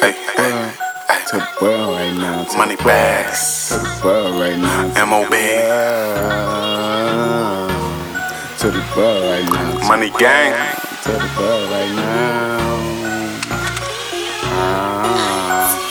to the world, to the world right now. To Money the bags. world, to the world right now. to MOB. the world, To the world right now. to Money the gang. world, To the world right now. Ah.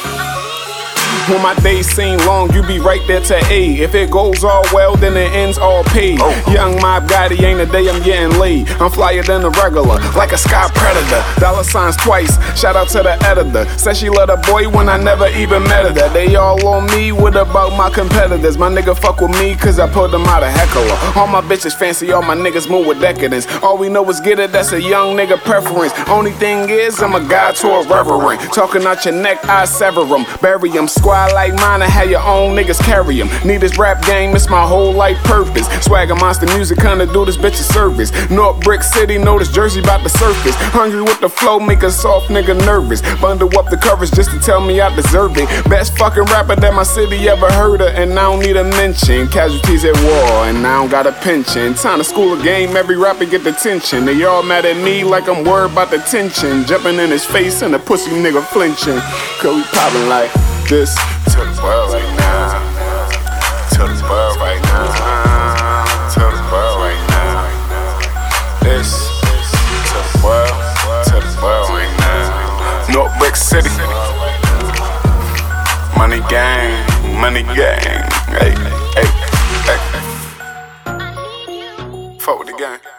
When my days seem long, you be right there to aid. If it goes all well, then it ends all paid. Oh. Young mob Gotti ain't a day I'm getting laid. I'm flyer than a regular, like a sky predator. Dollar signs twice. Shout out to the editor. Said she love a boy when I never even met her. They all on me. What about my competitors? My nigga fuck with me cause I pulled them out a heckler. All my bitches fancy, all my niggas move with decadence. All we know is get it, that's a young nigga preference. Only thing is, I'm a guy to a reverend. Talking out your neck, I sever 'em. Bury 'em. Squad like mine, I have your own niggas carry 'em. Need this rap game, it's my whole life purpose. Swagger monster music, kinda do this bitch a service. North Brick City, know this jersey about the surface. Hungry with the flow, make a soft nigga nervous. Bundle up the coverage just to tell me I deserve it. Best fucking rapper that my city ever heard of, and I don't need a mention. Casualties at war, and I don't got a pension. Time to school a game, every rapper get the tension. They all mad at me like I'm worried about the tension. Jumping in his face and the pussy nigga flinching. Cause we poppin' like this. To the world City. Money gang, money gang. Hey, hey, hey. Fuck with the gang.